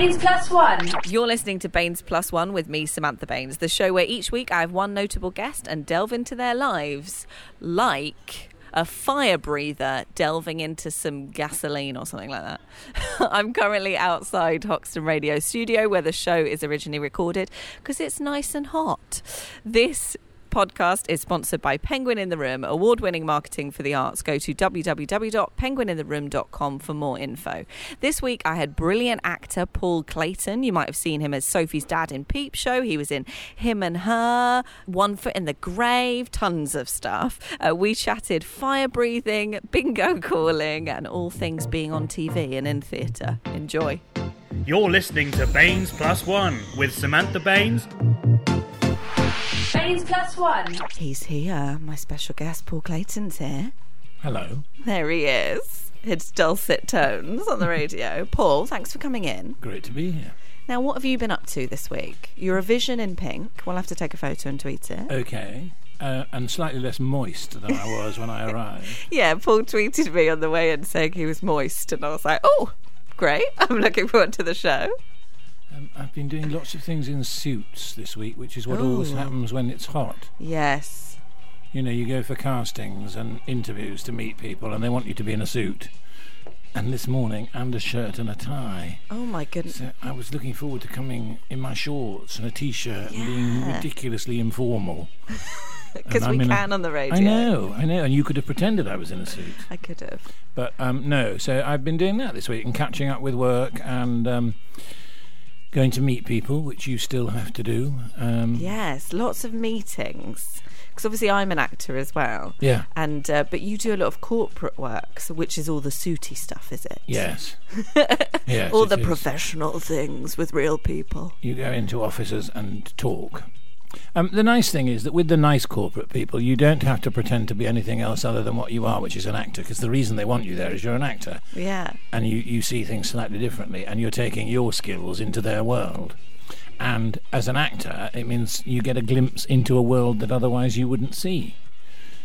Baines Plus One. You're listening to Baines Plus One with me, Samantha Baines, the show where each week I have one notable guest and delve into their lives like a fire breather delving into some gasoline or something like that. I'm currently outside Hoxton Radio Studio where the show is originally recorded because it's nice and hot. This podcast is sponsored by Penguin in the Room, award winning marketing for the arts. Go to www.penguinintheroom.com for more info. This week I had brilliant actor Paul Clayton. You might have seen him as Sophie's dad in Peep Show. He was in Him and Her, One Foot in the Grave, tons of stuff. Uh, we chatted fire breathing, bingo calling, and all things being on TV and in theatre. Enjoy. You're listening to Baines Plus One with Samantha Baines. Baines Plus One. He's here. My special guest, Paul Clayton's here. Hello. There he is. His dulcet tones on the radio. Paul, thanks for coming in. Great to be here. Now, what have you been up to this week? Eurovision in pink. We'll have to take a photo and tweet it. Okay. Uh, and slightly less moist than I was when I arrived. Yeah, Paul tweeted me on the way in saying he was moist, and I was like, oh, great. I'm looking forward to the show. Um, I've been doing lots of things in suits this week, which is what always happens when it's hot. Yes. You know, you go for castings and interviews to meet people, and they want you to be in a suit. And this morning, and a shirt and a tie. Oh, my goodness. So I was looking forward to coming in my shorts and a t-shirt and being ridiculously informal. Because we I'm a- can on the radio. I know, I know, and you could have pretended I was in a suit. I could have. But um, no, so I've been doing that this week and catching up with work and um, going to meet people, which you still have to do. Um, Yes, lots of meetings. Because obviously I'm an actor as well. Yeah. And uh, but you do a lot of corporate work, so which is all the sooty stuff, is it? Yes. yes. all the is. professional things with real people. You go into offices and talk. Um, the nice thing is that with the nice corporate people, you don't have to pretend to be anything else other than what you are, which is an actor, because the reason they want you there is you're an actor. Yeah. and you, you see things slightly differently and you're taking your skills into their world. And as an actor, it means you get a glimpse into a world that otherwise you wouldn't see.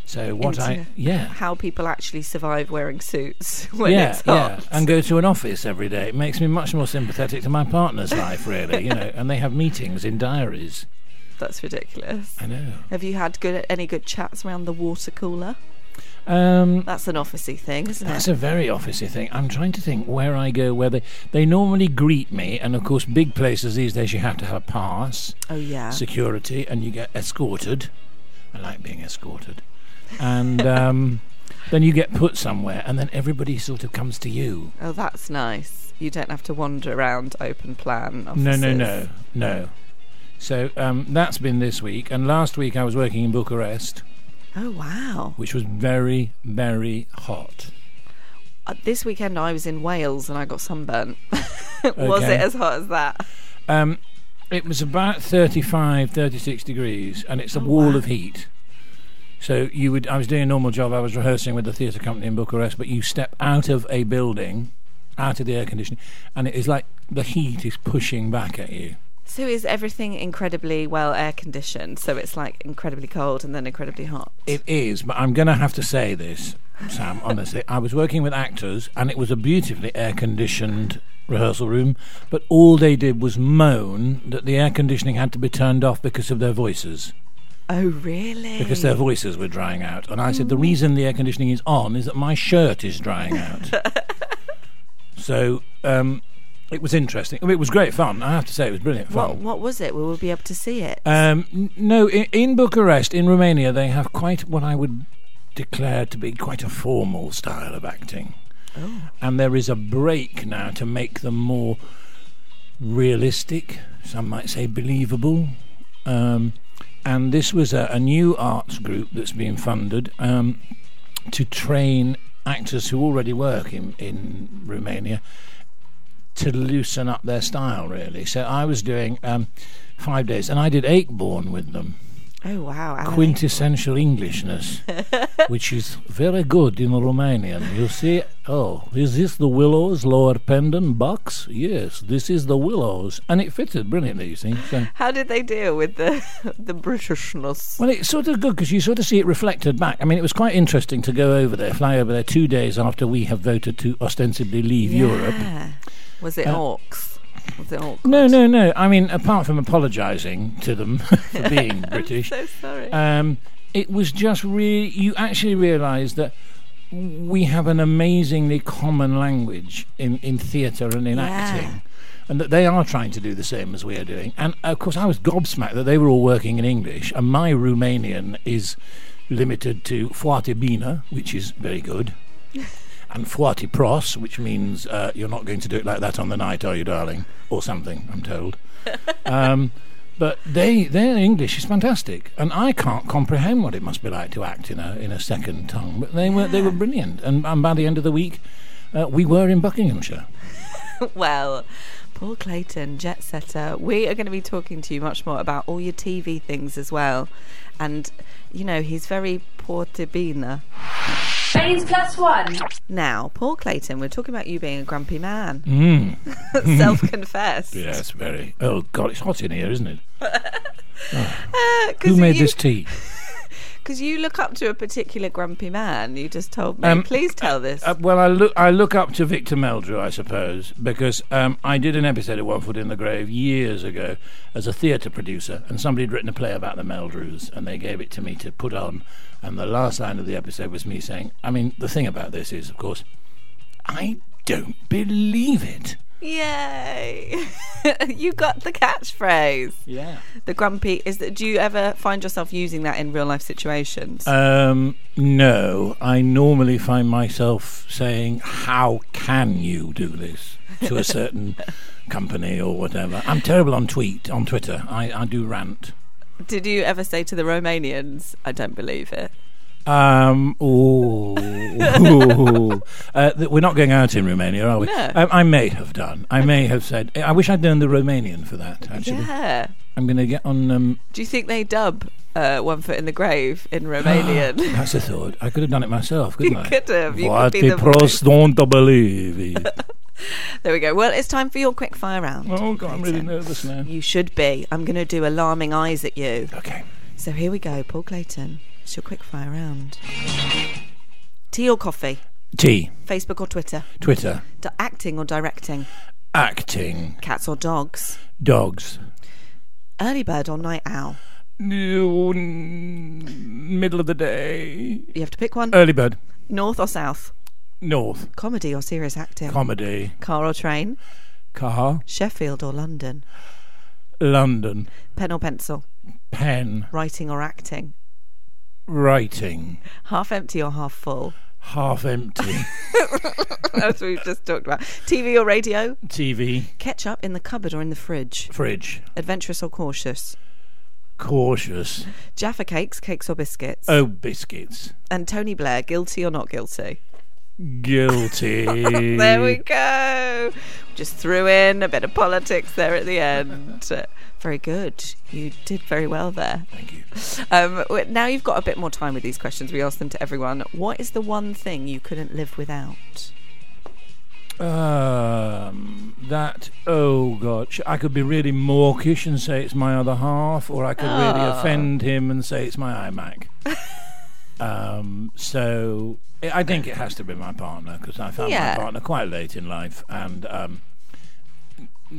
So what I yeah How people actually survive wearing suits when yeah it's yeah hot. and go to an office every day. It makes me much more sympathetic to my partner's life, really. You know, and they have meetings in diaries. That's ridiculous. I know. Have you had good any good chats around the water cooler? Um, That's an officey thing, isn't That's it? That's a very officey thing. I'm trying to think where I go, where they they normally greet me, and of course, big places these days you have to have a pass. oh yeah. security and you get escorted. I like being escorted. And um, then you get put somewhere, and then everybody sort of comes to you. oh, that's nice. You don't have to wander around open plan. Offices. No, no, no, no. So um, that's been this week. And last week I was working in Bucharest, Oh wow. which was very, very hot. Uh, this weekend I was in Wales and I got sunburnt. was Okay. it as hot as that? Um, it was about 35, 36 degrees, and it's a Oh, wall wow. of heat. So you would. I was doing a normal job. I was rehearsing with the theatre company in Bucharest, but you step out of a building, out of the air conditioning, and it is like the heat is pushing back at you. So is everything incredibly well air conditioned? So it's like incredibly cold and then incredibly hot. It is, but I'm going to have to say this, Sam. Honestly, I was working with actors, and it was a beautifully air conditioned rehearsal room, but all they did was moan that the air conditioning had to be turned off because of their voices. oh really? because their voices were drying out. And I said, the reason the air conditioning is on is that my shirt is drying out. so um, it was interesting. It was great fun. I have to say, it was brilliant what fun. what was it? Will We be able to see it. Um, n- no, in, in Bucharest, in Romania, they have quite what I would declare to be quite a formal style of acting. And there is a break now to make them more realistic, some might say believable. Um, and this was a, a new arts group that's been funded um, to train actors who already work in, in Romania to loosen up their style, really. So I was doing um, five days, and I did Ayckbourn with them. oh wow. Alan. Quintessential Englishness, which is very good in Romanian. You see, oh, is this the Willows Lower Pendant box? Yes, this is the Willows, and it fitted brilliantly. You see, so How did they deal with the the Britishness? well, it's sort of good because you sort of see it reflected back. I mean, it was quite interesting to go over there, fly over there two days after we have voted to ostensibly leave Europe. Was it Uh, orcs? Was it awkward? No, no, no. I mean, apart from apologising to them for being British, So sorry. um, it was just really. You actually realise that we have an amazingly common language in, in theatre and in Yeah. acting. And that they are trying to do the same as we are doing. And of course, I was gobsmacked that they were all working in English. And my Romanian is limited to foarte bine, which is very good, and foarte pros, which means uh, you're not going to do it like that on the night, are you, darling? Or something, I'm told. um, but they their English is fantastic, and I can't comprehend what it must be like to act in a in a second tongue. But they were they were brilliant, and, and by the end of the week, uh, we were in Buckinghamshire. well, Paul Clayton, jet setter, we are going to be talking to you much more about all your TV things as well. And, you know, he's very portabina. Baines plus one. Now, Paul Clayton, we're talking about you being a grumpy man. Mm. Self confessed. Yes, very. Oh God, it's hot in here, isn't it? Uh, Who made this tea? Because you look up to a particular grumpy man. You just told me. Um, Please tell this. Uh, well, I look I look up to Victor Meldrew, I suppose, because um, I did an episode of One Foot in the Grave years ago as a theatre producer, and somebody had written a play about the Meldrews, and they gave it to me to put on. And the last line of the episode was me saying, "I mean, the thing about this is, of course, I don't believe it." Yay! you got the catchphrase. Yeah. The grumpy is that. Do you ever find yourself using that in real life situations? Um, no, I normally find myself saying, "How can you do this?" to a certain company or whatever. I'm terrible on tweet on Twitter. I, I do rant. Did you ever say to the Romanians, "I don't believe it"? Um, ooh, ooh. Uh, th- we're not going out in Romania, are we? No. Um, I may have done. I may have said. I wish I'd done the Romanian for that. Actually, Yeah. I'm going to get on. Um, Do you think they dub uh, "One Foot in the Grave" in Romanian? that's a thought. I could have done it myself, couldn't You I? could have. You could What be the the pros don't believe there we go. Well, it's time for your quick fire round. Oh God, I'm really nervous now. You should be. I'm going to do alarming eyes at you. Okay. So here we go, Paul Clayton. It's your quick fire round. Tea or coffee? Tea. Facebook or Twitter? Twitter. D- acting or directing? Acting. Cats or dogs? Dogs. Early bird or night owl? Middle of the day. You have to pick one. Early bird. North or south? North. Comedy or serious acting? Comedy. Car or train? Car. Sheffield or London? London. Pen or pencil? Pen. Writing or acting? Writing. Half empty or half full? Half empty. That's what we've just talked about. TV or radio? TV. Ketchup in the cupboard or in the fridge? Fridge. Adventurous or cautious? Cautious. Jaffa cakes, cakes or biscuits? Oh, biscuits. And Tony Blair, guilty or not guilty? Guilty. There we go. Just threw in a bit of politics there at the end. Uh, Very good. You did very well there. Thank you. Um, now you've got a bit more time with these questions. We ask them to everyone. What is the one thing you couldn't live without? Um, that oh gosh, I could be really mawkish and say it's my other half, or I could really Oh. offend him and say it's my iMac. um, so I think it has to be my partner because I found Yeah. my partner quite late in life, and um,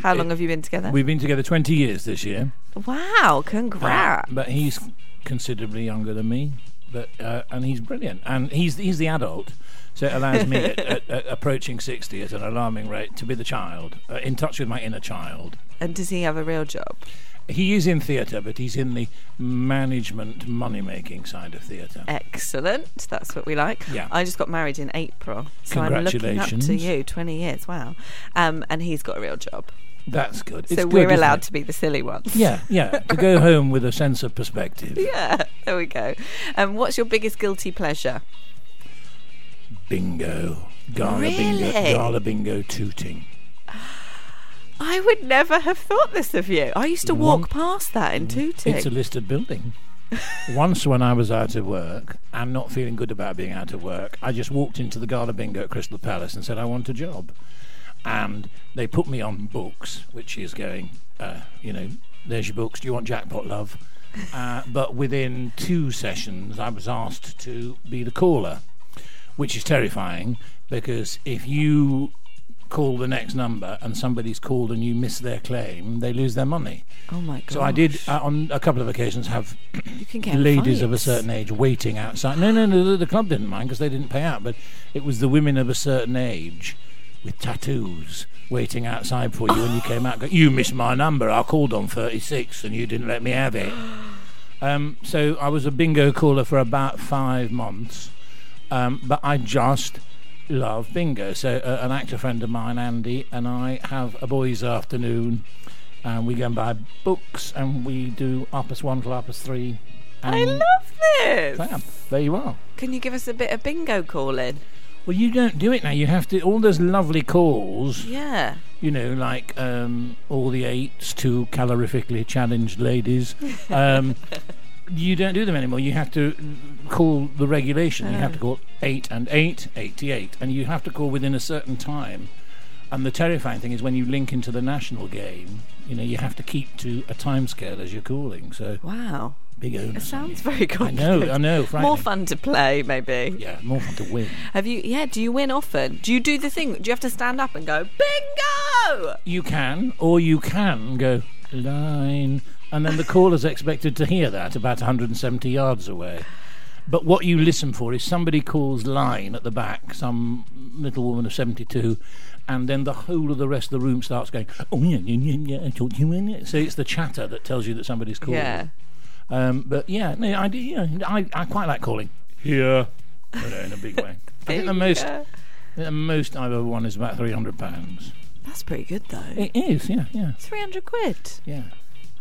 How long have you been together? we've been together twenty years this year. Wow, congrats. but he's considerably younger than me, but uh, and he's brilliant, and he's he's the adult. So it allows me, at, at, at approaching 60 at an alarming rate, to be the child, uh, in touch with my inner child. and does he have a real job? He is in theatre, but he's in the management, money making side of theatre. Excellent. That's what we like. Yeah. I just got married in April. So I'm looking up to you. 20 years. Wow. Um, and he's got a real job. That's good. so good, we're allowed to be the silly ones. Yeah, yeah, to go home with a sense of perspective. Yeah. There we go. Um, what's your biggest guilty pleasure? Bingo. Gala bingo. Gala bingo tooting. I would never have thought this of you. I used to walk One- past that in Tooting. It's a listed building. Once, when I was out of work and not feeling good about being out of work, I just walked into the Gala Bingo at Crystal Palace and said, I want a job. And they put me on books, which is going, uh, you know, there's your books. Do you want jackpot love? Uh, but within two sessions, I was asked to be the caller, which is terrifying because if you call the next number and somebody's called and you miss their claim, they lose their money. Oh my god. So I did uh, on a couple of occasions have You can get ladies of a certain age waiting outside. No, no, no. The, the club didn't mind because they didn't pay out, but it was the women of a certain age with tattoos waiting outside for you when you came out. Go, you missed my number. I called on thirty six and you didn't let me have it. Um, so I was a bingo caller for about five months, um, but I just love bingo. So uh, an actor friend of mine, Andy, and I have a boys' afternoon, and we go and buy books, and we do Opus One till Opus Three. I love this. There you are. Can you give us a bit of bingo calling? Well, you don't do it now. You have to all those lovely calls. Yeah. You know, like um, all the eights to calorifically challenged ladies. Um, you don't do them anymore. You have to call the regulation. You have to oh. call eight and eight, eighty-eight, and you have to call within a certain time. And the terrifying thing is when you link into the national game, you know, you have to keep to a timescale as you're calling. So Wow. big onus. It sounds very very I know, I know. More fun to play, maybe. Yeah, more fun to win. Have you? Yeah. Do you win often? Do you do the thing? Do you have to stand up and go bingo? You can, or you can go line, and then the caller's expected to hear that about 170 yards away. But what you listen for is somebody calls line at the back, some little woman of 72, and then the whole of the rest of the room starts going, oh, yeah, yeah, yeah, yeah, I talked you in it. So it's the chatter that tells you that somebody's calling. Yeah. Um, but yeah, no, I, do, yeah I, I quite like calling. Here. But in a big way. I think the most, I Bingo. think the most I've ever won is about £300. That's pretty good though. It is, yeah, yeah, Three hundred quid. yeah.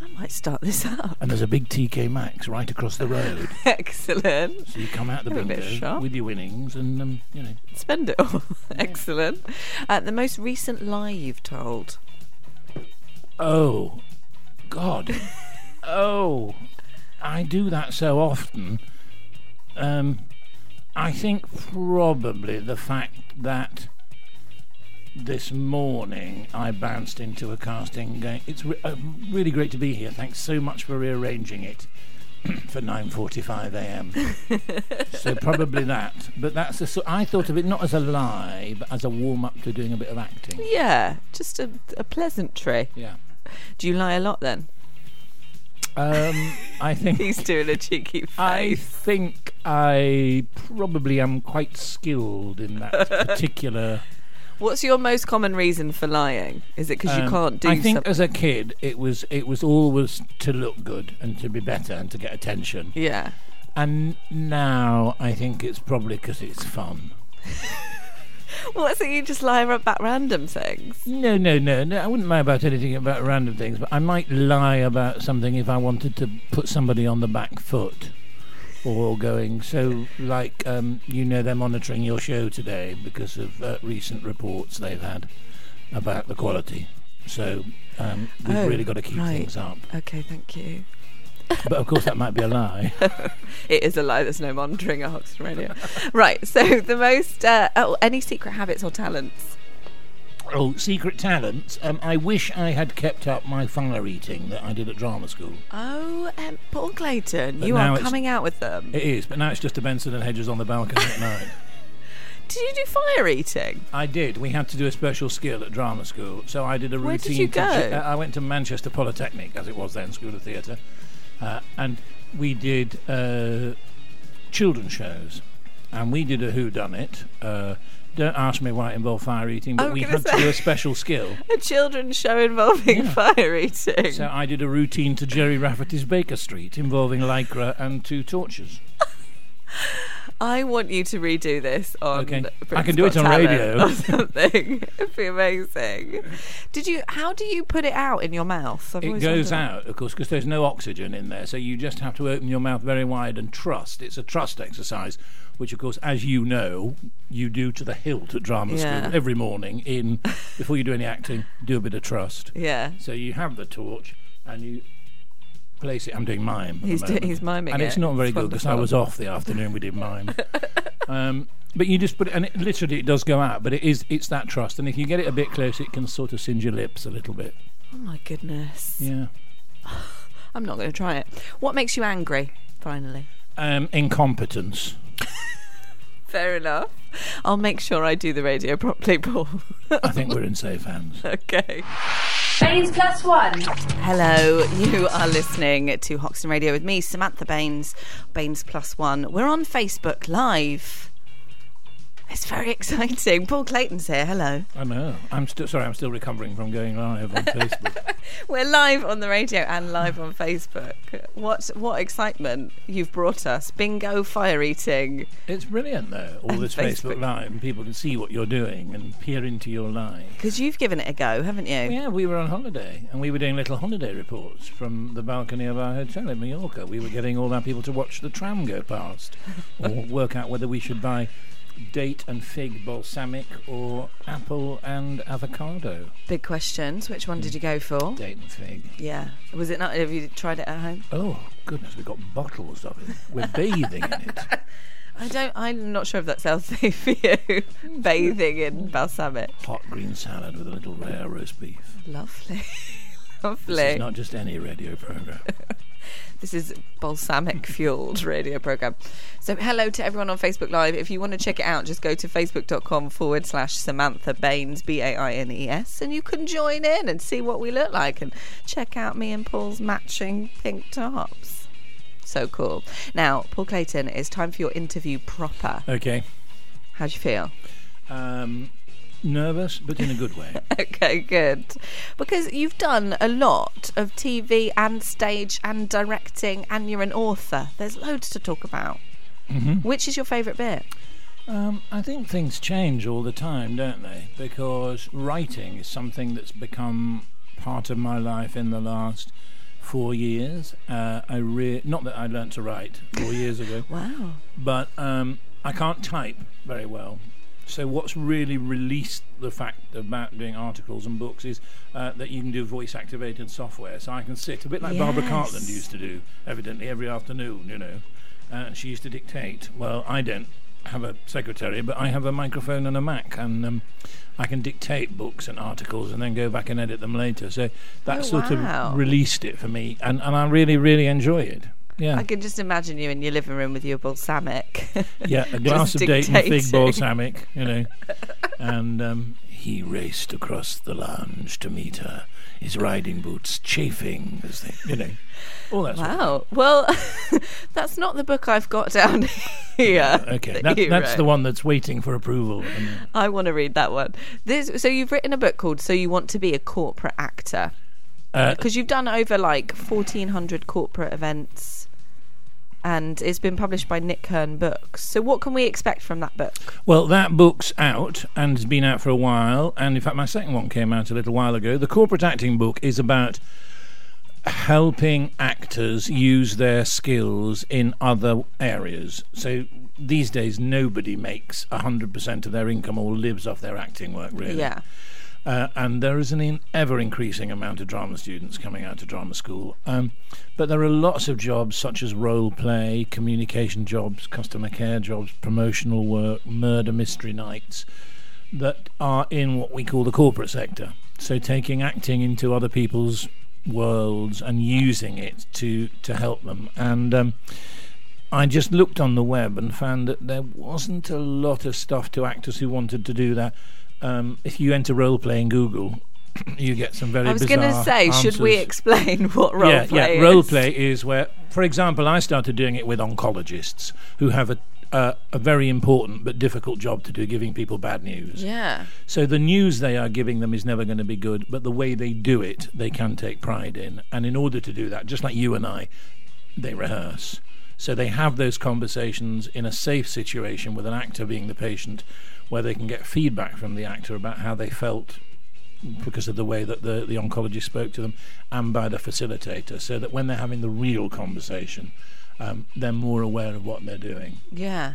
I might start this up. And there's a big TK Maxx right across the road. Excellent. So you come out the Have a bit of bingo shop. with your winnings and, um, you know. Spend it all. Excellent. Uh, the most recent lie you've told. Oh, God. oh, I do that so often. Um, I think probably the fact that this morning I bounced into a casting going, it's re- uh, really great to be here. Thanks so much for rearranging it. for 9:45 a.m. so probably that, but that's a, so I thought of it not as a lie, but as a warm up to doing a bit of acting. Yeah, just a, a pleasantry. Yeah. Do you lie a lot then? Um, I think He's doing a cheeky face. I think I probably am quite skilled in that particular. What's your most common reason for lying? Is it because you um, can't do I think something? as a kid, it was it was always to look good and to be better and to get attention. Yeah. And now I think it's probably because it's fun. What, so you just lie about random things? No, no, no, no. I wouldn't lie about anything about random things, but I might lie about something if I wanted to put somebody on the back foot. Or going so, like um, you know, they're monitoring your show today because of uh, recent reports they've had about the quality. So um, we've Oh, really got to keep right. things up. Okay, thank you. But of course, that might be a lie. It is a lie. There's no monitoring at Hoxton Radio. right. So the most uh, oh, any secret habits or talents? Oh, secret talents. Um, I wish I had kept up my fire eating that I did at drama school. Oh, um, Paul Clayton, But you now are it's- coming out with them. It is, but now it's just a Benson and Hedges on the balcony at night. Did you do fire eating? I did. We had to do a special skill at drama school, so I did a routine. Where did you go? uh, I went to Manchester Polytechnic, as it was then, School of Theatre, uh, and we did uh, children's shows, and we did a Who Done It. Uh, don't ask me why it involved fire eating, but I'm we had to do a special skill. A children's show involving Yeah. fire eating. So I did a routine to Gerry Rafferty's Baker Street involving lycra and two torches. I want you to redo this on. Okay. Britain's I can do it Got on Talent radio. or something. It'd be amazing. Did you? How do you put it out in your mouth? I've It always goes wondered. out, of course, because there's no oxygen in there. So you just have to open your mouth very wide and trust. It's a trust exercise, which, of course, as you know, you do to the hilt at drama Yeah. school every morning. In before you do any acting, do a bit of trust. Yeah. So you have the torch and you place it. I'm doing mime. He's do- he's miming and it's not very It's good because I was off the afternoon we did mime. um, but you just put it, and it, literally it does go out. But it is it's that trust, and if you get it a bit close, it can sort of singe your lips a little bit. Oh my goodness. Yeah. I'm not going to try it. What makes you angry? Finally. Um, incompetence. Fair enough. I'll make sure I do the radio properly, Paul. I think we're in safe hands. okay. Baines Plus One. Hello, you are listening to Hoxton Radio with me, Samantha Baines, Baines Plus One. We're on Facebook Live. It's very exciting. Paul Clayton's here. Hello. I know. I'm still sorry. I'm still recovering from going live on Facebook. We're live on the radio and live on Facebook. What what excitement you've brought us! Bingo, fire eating. it's brilliant though. All And this Facebook. Facebook live, and people can see what you're doing and peer into your life. Because you've given it a go, haven't you? Yeah, we were on holiday and we were doing little holiday reports from the balcony of our hotel in Mallorca. We were getting all our people to watch the tram go past or work out whether we should buy date and fig balsamic or apple and avocado. Big questions. Which one did you go for? Date and fig. Yeah. Was it not? Have you tried it at home? Oh, goodness, we've got bottles of it. We're bathing in it. I don't. I'm not sure if that's healthy for you. Bathing in balsamic. Hot green salad with a little rare roast beef. Lovely. This Lovely. is not just any radio program. This is balsamic fueled radio program. So hello to everyone on Facebook Live. If you want to check it out, just go to facebook.com forward slash Samantha Baines, B A I N E S, and you can join in and see what we look like and check out me and Paul's matching pink tops. So cool. Now, Paul Clayton, it's time for your interview proper. Okay. How do you feel? Um, nervous, but in a good way. Okay, good. Because you've done a lot of TV and stage and directing, and you're an author. There's loads to talk about. Which is your favourite bit? Um, I think things change all the time, don't they? Because writing is something that's become part of my life in the last four years. Uh, I re- not that I learnt to write four years ago, Wow. but um, I can't type very well. So what's really released the fact about doing articles and books is uh, that you can do voice-activated software. So I can sit a bit like Barbara Cartland used to do, evidently every afternoon. You know, uh, she used to dictate. Well, I don't have a secretary, but I have a microphone and a Mac, and um, I can dictate books and articles and then go back and edit them later. So that Oh, sort wow. of released it for me, and, and I really, really enjoy it. Yeah. I can just imagine you in your living room with your balsamic. Yeah, a glass of date and fig balsamic, you know. and um, he raced across the lounge to meet her, his riding boots chafing as they, you know, all that sort wow. Well, that's not the book I've got down here. Okay, that that, that's wrote. the one that's waiting for approval. I want to read that one. This. So you've written a book called "So You Want to Be a Corporate Actor" uh, because you've done over like fourteen hundred corporate events, and it's been published by Nick Hern Books. So what can we expect from that book? well, that book's out and has been out for a while. And in fact, my second one came out a little while ago. The corporate acting book is about helping actors use their skills in other areas. So these days, nobody makes 100% of their income or lives off their acting work, really. Yeah. Uh, and there is an in, ever increasing amount of drama students coming out to drama school. Um, but there are lots of jobs such as role play, communication jobs, customer care jobs, promotional work, murder mystery nights that are in what we call the corporate sector. So taking acting into other people's worlds and using it to to help them. And um, I just looked on the web and found that there wasn't a lot of stuff to actors who wanted to do that. Um, if you enter role play in Google, you get some very I was going to say, should we explain what role yeah, play yeah. is? Role play is where, for example, I started doing it with oncologists who have a uh, a very important but difficult job to do, giving people bad news. Yeah. So the news they are giving them is never going to be good, but the way they do it, they can take pride in. And in order to do that, just like you and I, they rehearse. So they have those conversations in a safe situation with an actor being the patient, where they can get feedback from the actor about how they felt because of the way that the, the oncologist spoke to them and by the facilitator, so that when they're having the real conversation, um, they're more aware of what they're doing. Yeah.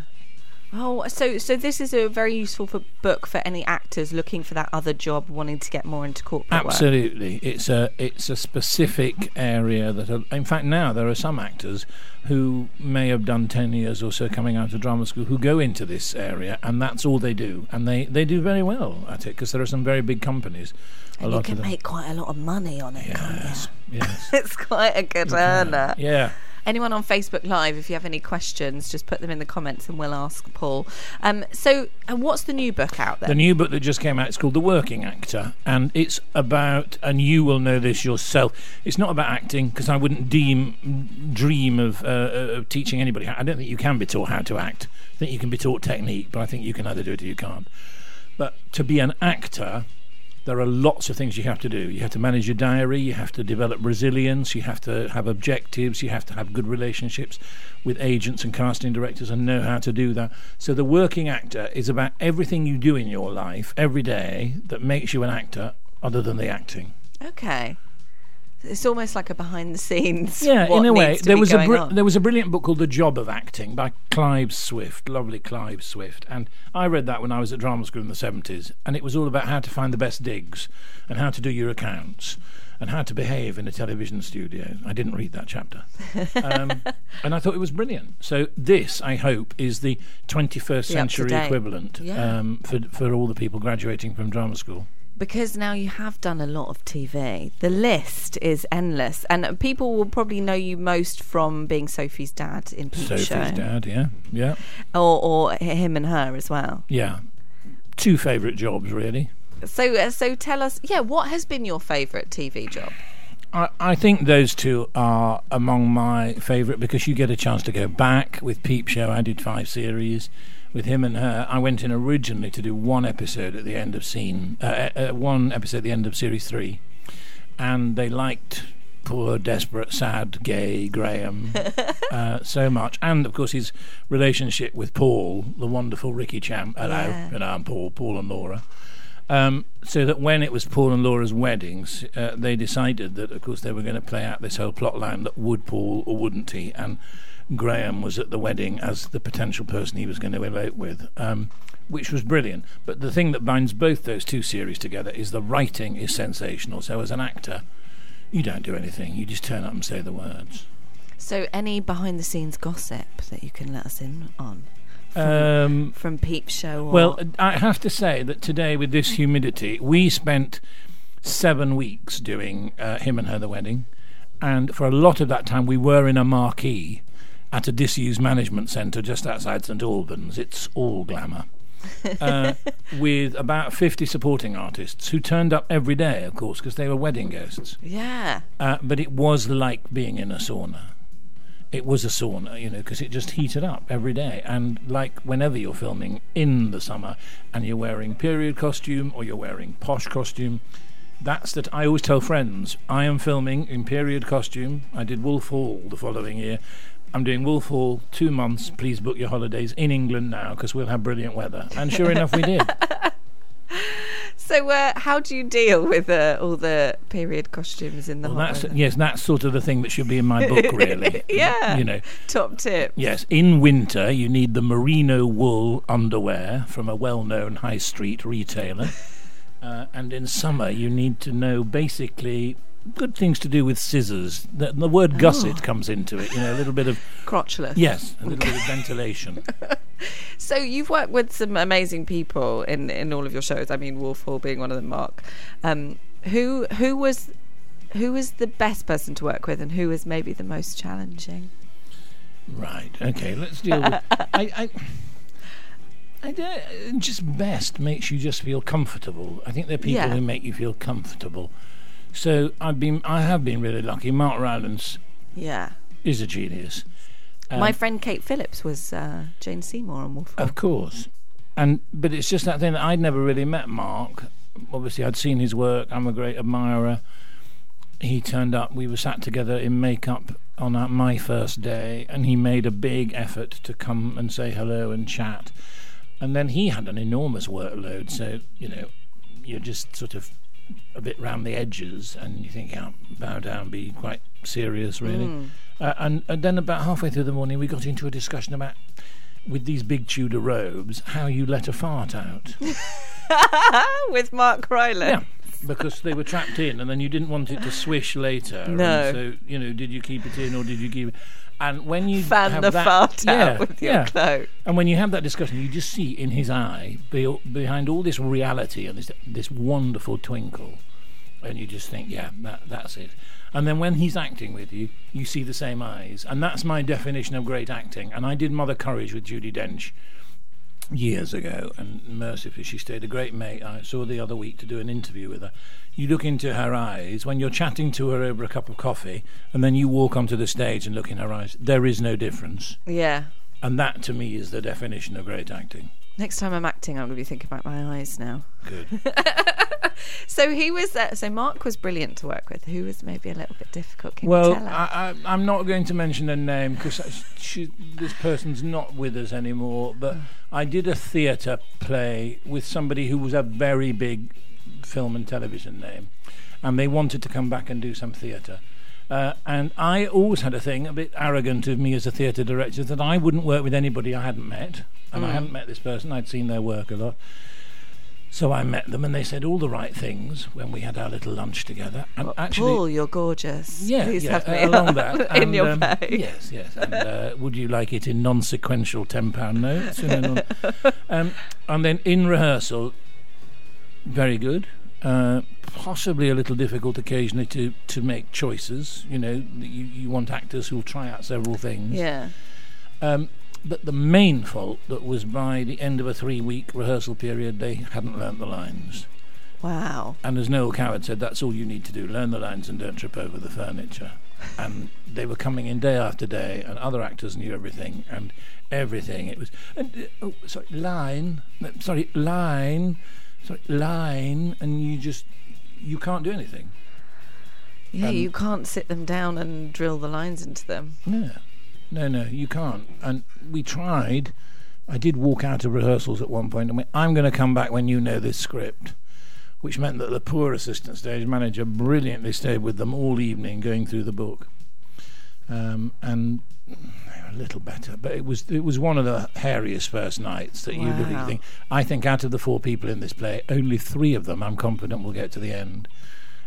Oh, so so this is a very useful for, book for any actors looking for that other job, wanting to get more into corporate work. Absolutely, it's a it's a specific area that. Are, in fact, now there are some actors who may have done ten years or so coming out of drama school who go into this area, and that's all they do, and they they do very well at it because there are some very big companies. A And you can of them. make quite a lot of money on it, yes, can't yes. It's quite a good earner. Yeah, Anyone on Facebook Live, if you have any questions, just put them in the comments and we'll ask Paul. Um, so, and what's the new book out there? The new book that just came out is called The Working Actor, and it's about, and you will know this yourself. It's not about acting because I wouldn't deem dream of, uh, of teaching anybody. I don't think you can be taught how to act. I think you can be taught technique, but I think you can either do it or you can't. But to be an actor, there are lots of things you have to do. You have to manage your diary, you have to develop resilience, you have to have objectives, you have to have good relationships with agents and casting directors and know how to do that. So the working actor is about everything you do in your life every day that makes you an actor other than the acting. Okay. It's almost like a behind the scenes. Yeah, in a way, there was a br- there was a brilliant book called The Job of Acting by Clive Swift, lovely Clive Swift, and I read that when I was at drama school in the seventies, and it was all about how to find the best digs and how to do your accounts and how to behave in a television studio. I didn't read that chapter, um, and I thought it was brilliant. So this, I hope, is the 21st century equivalent Yeah. um, for for all the people graduating from drama school. Because now you have done a lot of TV. The list is endless, and people will probably know you most from being Sophie's dad in Peep Sophie's Show, dad, yeah, yeah, or or him and her as well. yeah. Two favourite jobs, really. So uh, so tell us, yeah, what has been your favourite TV job? I, I think those two are among my favourite because you get a chance to go back with Peep Show. I did five series with him and her. I went in originally to do one episode at the end of scene, uh, uh, one episode at the end of series three, and they liked poor, desperate, sad, gay Graham uh, so much, and of course his relationship with Paul, the wonderful Ricky Champ. Hello, Yeah. know, I'm Paul, Paul and Laura. Um, so that when it was Paul and Laura's weddings, uh, they decided that, of course, they were going to play out this whole plot line that would Paul or wouldn't he? And Graham was at the wedding as the potential person he was going to elope with, um, which was brilliant. But the thing that binds both those two series together is the writing is sensational. So as an actor, you don't do anything; you just turn up and say the words. So any behind the scenes gossip that you can let us in on Um, from Peep Show? Or, Well, I have to say that today, with this humidity, we spent seven weeks doing uh, him and her the wedding, and for a lot of that time, we were in a marquee at a disused management centre just outside St Albans. It's all glamour. uh, with about 50 supporting artists who turned up every day, of course, because they were wedding guests. yeah. Uh, but it was like being in a sauna. It was a sauna, you know, because it just heated up every day. And like whenever you're filming in the summer and you're wearing period costume or you're wearing posh costume, that's that. I always tell friends, I am filming in period costume. I did Wolf Hall the following year. I'm doing Wolf Hall two months. Please book your holidays in England now because we'll have brilliant weather. And sure enough, we did. So uh, how do you deal with uh, all the period costumes in the Well, that's yes, that's sort of the thing that should be in my book, really. Yeah. you know. top tip? Yes, in winter you need the merino wool underwear from a well-known high street retailer, uh, and in summer you need to know basically good things to do with scissors. The, the word gusset comes into it. You know, a little bit of Crotchless. yes, a little bit of ventilation. So you've worked with some amazing people in in all of your shows. I mean, Wolf Hall being one of them. Mark, um, who who was who was the best person to work with, and who was maybe the most challenging? Right. Okay. Let's deal with. I. I I don't, just best makes you just feel comfortable. I think there are people Yeah. who make you feel comfortable. So I've been, I have been really lucky. Mark Rylance Yeah, is a genius. Um, my friend Kate Phillips was uh, Jane Seymour on Wolf. Of course. And but it's just that thing that I'd never really met Mark. Obviously I'd seen his work, I'm a great admirer. He turned up, we were sat together in makeup on our, my first day and he made a big effort to come and say hello and chat. And then he had an enormous workload, so, you know, you're just sort of a bit round the edges and you think, yeah, bow down, be quite serious, really. Uh, and, and then about halfway through the morning, we got into a discussion about, with these big Tudor robes, how you let a fart out. with Mark Rylance. yeah. Because they were trapped in, and then you didn't want it to swish later. No. so you know, did you keep it in or did you keep it? And when you Fan have the that, fart yeah, out with your yeah. cloak. And when you have that discussion, you just see in his eye, be, behind all this reality and this this wonderful twinkle, and you just think, yeah, that, that's it. And then when he's acting with you, you see the same eyes, and that's my definition of great acting. And I did Mother Courage with Judi Dench years ago, and mercifully, she stayed a great mate. I saw the other week to do an interview with her. You look into her eyes when you're chatting to her over a cup of coffee, and then you walk onto the stage and look in her eyes. There is no difference, Yeah. and that to me is the definition of great acting. Next time I'm acting, I'm going to be thinking about my eyes now. Good. So he was. Uh, so Mark was brilliant to work with. Who was maybe a little bit difficult? Can Well, you tell? I, I, I'm not going to mention her name because this person's not with us anymore. But I did a theatre play with somebody who was a very big film and television name, and they wanted to come back and do some theatre. Uh, and I always had a thing, a bit arrogant of me as a theatre director, that I wouldn't work with anybody I hadn't met. And I hadn't met this person, I'd seen their work a lot. So I met them, and they said all the right things when we had our little lunch together. And actually, Paul, you're gorgeous. yeah, Please yeah, have uh, me along that. in And, your um, play. Yes, yes. And uh, would you like it in non-sequential ten-pound notes? You know, um, and then in rehearsal, very good. Uh, possibly a little difficult occasionally to, to make choices. You know, you, you want actors who'll try out several things. Yeah. Um, but the main fault that was by the end of a three-week rehearsal period, they hadn't learnt the lines. Wow. And as Noel Coward said, that's all you need to do learn the lines and don't trip over the furniture. And they were coming in day after day, and other actors knew everything and everything. It was, and, uh, oh, sorry, line, sorry, line, sorry, line, and you just, you can't do anything. Yeah, Um, you can't sit them down and drill the lines into them. No, no, no, you can't. And we tried. I did walk out of rehearsals at one point and went, I'm going to come back when you know this script. Which meant that the poor assistant stage manager brilliantly stayed with them all evening going through the book. Um, and a little better, but it was it was one of the hairiest first nights that you Wow. and think. I think out of the four people in this play, only three of them I'm confident will get to the end.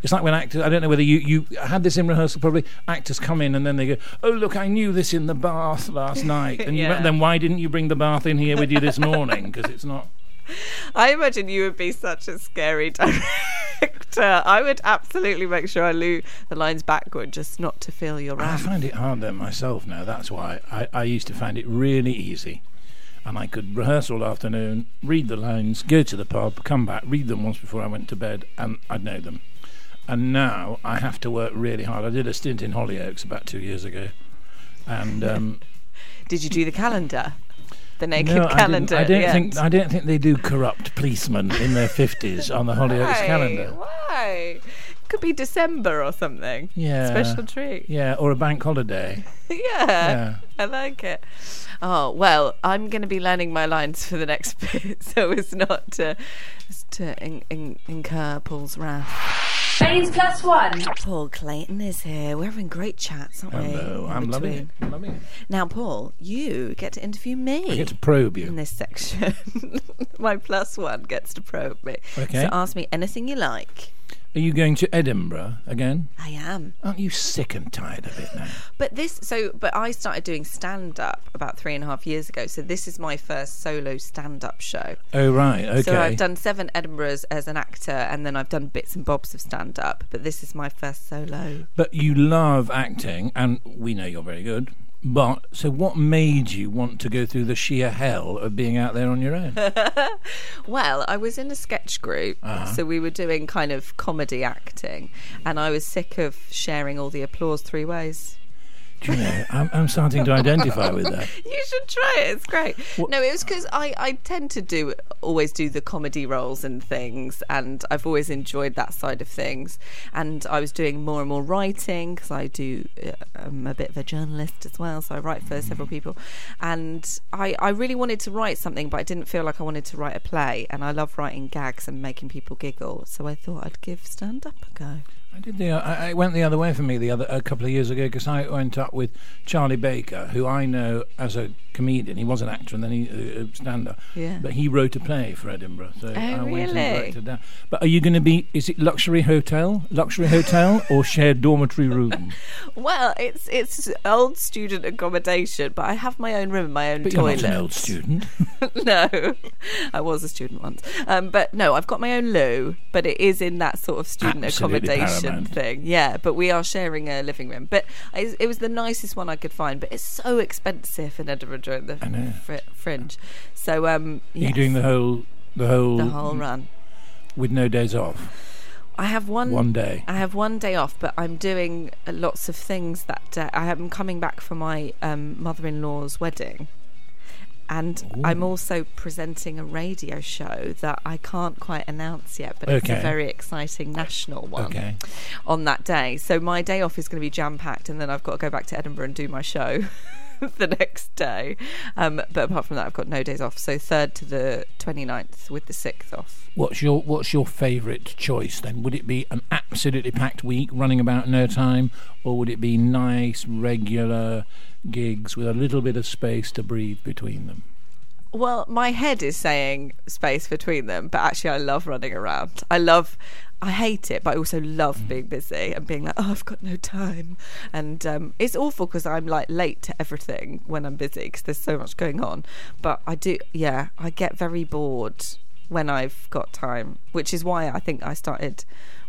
It's like when actors, I don't know whether you, you had this in rehearsal, probably actors come in and then they go, Oh, look, I knew this in the bath last night. And you, then why didn't you bring the bath in here with you this morning? Because it's not. I imagine you would be such a scary director. I would absolutely make sure I loo the lines backward just not to feel your I find it hard then myself now. That's why I, I used to find it really easy. And I could rehearse all afternoon, read the lines, go to the pub, come back, read them once before I went to bed, and I'd know them. And now I have to work really hard. I did a stint in Hollyoaks about two years ago. And um, Did you do the calendar? The naked no, I, calendar. didn't, I don't think? I don't think they do corrupt policemen in their fifties on the Hollyoaks Why? Calendar. Why? Could be December or something. Yeah, Special treat. Yeah, or a bank holiday. yeah, Yeah. I like it. Oh well, I'm going to be learning my lines for the next bit, so as not to to in, in, incur Paul's wrath. Baines plus one. Paul Clayton is here. We're having great chats, aren't we? Hello, I'm loving between? it. I'm loving it. Now, Paul, you get to interview me. I get to probe you. in this section. my plus one gets to probe me. Okay. So ask me anything you like. Are you going to Edinburgh again? I am. Aren't you sick and tired of it now? But this, so, but I started doing stand up about three and a half years ago. So this is my first solo stand up show. Oh right, okay. So I've done seven Edinburghs as an actor, and then I've done bits and bobs of stand up. But this is my first solo. But you love acting, and we know you're very good. But so, what made you want to go through the sheer hell of being out there on your own? Well, I was in a sketch group, Uh-huh. so we were doing kind of comedy acting, and I was sick of sharing all the applause three ways. You know, I'm, I'm starting to identify with that. You should try it. It's great. No, it was because I, I tend to do always do the comedy roles and things, and I've always enjoyed that side of things. And I was doing more and more writing because I do. Uh, I'm a bit of a journalist as well, so I write for several people. And I, I really wanted to write something, but I didn't feel like I wanted to write a play. And I love writing gags and making people giggle, so I thought I'd give stand up a go. I did the, I, I went the other way for me the other a couple of years ago because I went up with Charlie Baker, who I know as a comedian. He was an actor and then he uh, stand up. Yeah. But he wrote a play for Edinburgh, so I went really? and directed that. But are you going to be? Is it luxury hotel, luxury hotel, or shared dormitory room? Well, it's it's old student accommodation, but I have my own room, my own But you're toilet. not an old student. no, I was a student once, um, but no, I've got my own loo, but it is in that sort of student Absolutely accommodation paramount. thing. Yeah, but we are sharing a living room. But I, it was the nicest one I could find, but it's so expensive in Edinburgh during the fri- fringe. So, um, You're yes, doing the whole, the whole, the whole run. with no days off. I have one One day. I have one day off, but I'm doing uh, lots of things that day. I am coming back for my um, mother-in-law's wedding, and I'm also presenting a radio show that I can't quite announce yet, but it's a very exciting national one Okay. on that day. So my day off is going to be jam-packed, and then I've got to go back to Edinburgh and do my show. the next day um, but apart from that I've got no days off so 3rd to the 29th with the 6th off What's your What's your favourite choice then? Would it be an absolutely packed week, running about no time, or would it be nice regular gigs with a little bit of space to breathe between them? Well, my head is saying space between them, but actually, I love running around. I love, I hate it, but I also love being busy and being like, oh, I've got no time. And um, it's awful because I'm like late to everything when I'm busy because there's so much going on. But I do, yeah, I get very bored when I've got time, which is why I think I started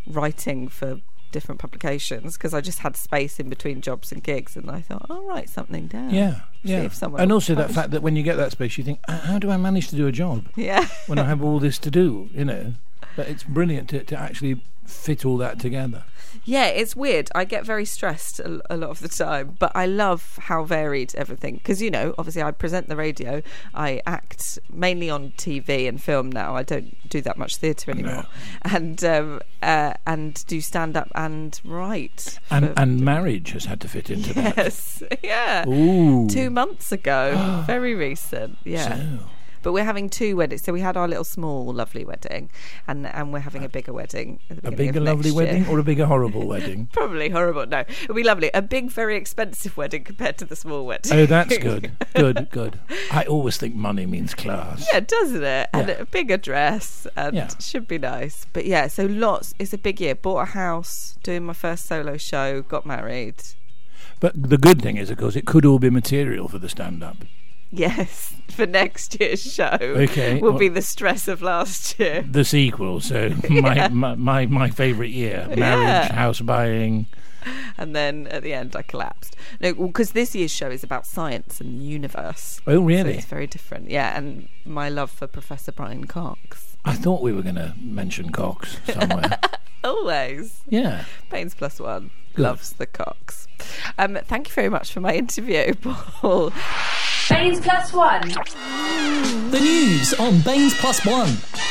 writing for different publications because I just had space in between jobs and gigs, and I thought, I'll write something down. Yeah, yeah. if someone And also that fact that when you get that space, you think, "Uh, how do I manage to do a job Yeah. when I have all this to do? You know, but it's brilliant to, to actually fit all that together. Yeah, it's weird. I get very stressed a, a lot of the time, but I love how varied everything. Because you know, obviously, I present the radio. I act mainly on TV and film now. I don't do that much theatre anymore, and um, uh, and do stand up and write. And for- and marriage has had to fit into that. yes, yeah. Ooh. Two months ago, very recent. Yeah. So, But we're having two weddings. So we had our little small, lovely wedding, and and we're having a bigger wedding. At the a bigger lovely year. wedding or a bigger horrible wedding? Probably horrible. No, it'll be lovely. A big, very expensive wedding compared to the small wedding. Oh, that's good. Good, good. I always think money means class. yeah, doesn't it? And a bigger dress, and Yeah. should be nice. But yeah, so lots. It's a big year. Bought a house, doing my first solo show, got married. But the good thing is, of course, it could all be material for the stand-up. Yes, for next year's show. Okay, will well- be the stress of last year. The sequel, so my, my my my favourite year: marriage, Yeah. house buying. And then at the end, I collapsed. No, because this year's show is about science and the universe. Oh, So really? it's very different. Yeah, and my love for Professor Brian Cox. I thought we were going to mention Cox somewhere. Always. yeah. Baines plus one Good. loves the Cox. Um, thank you very much for my interview, Paul. Baines plus one. The news on Baines Plus One.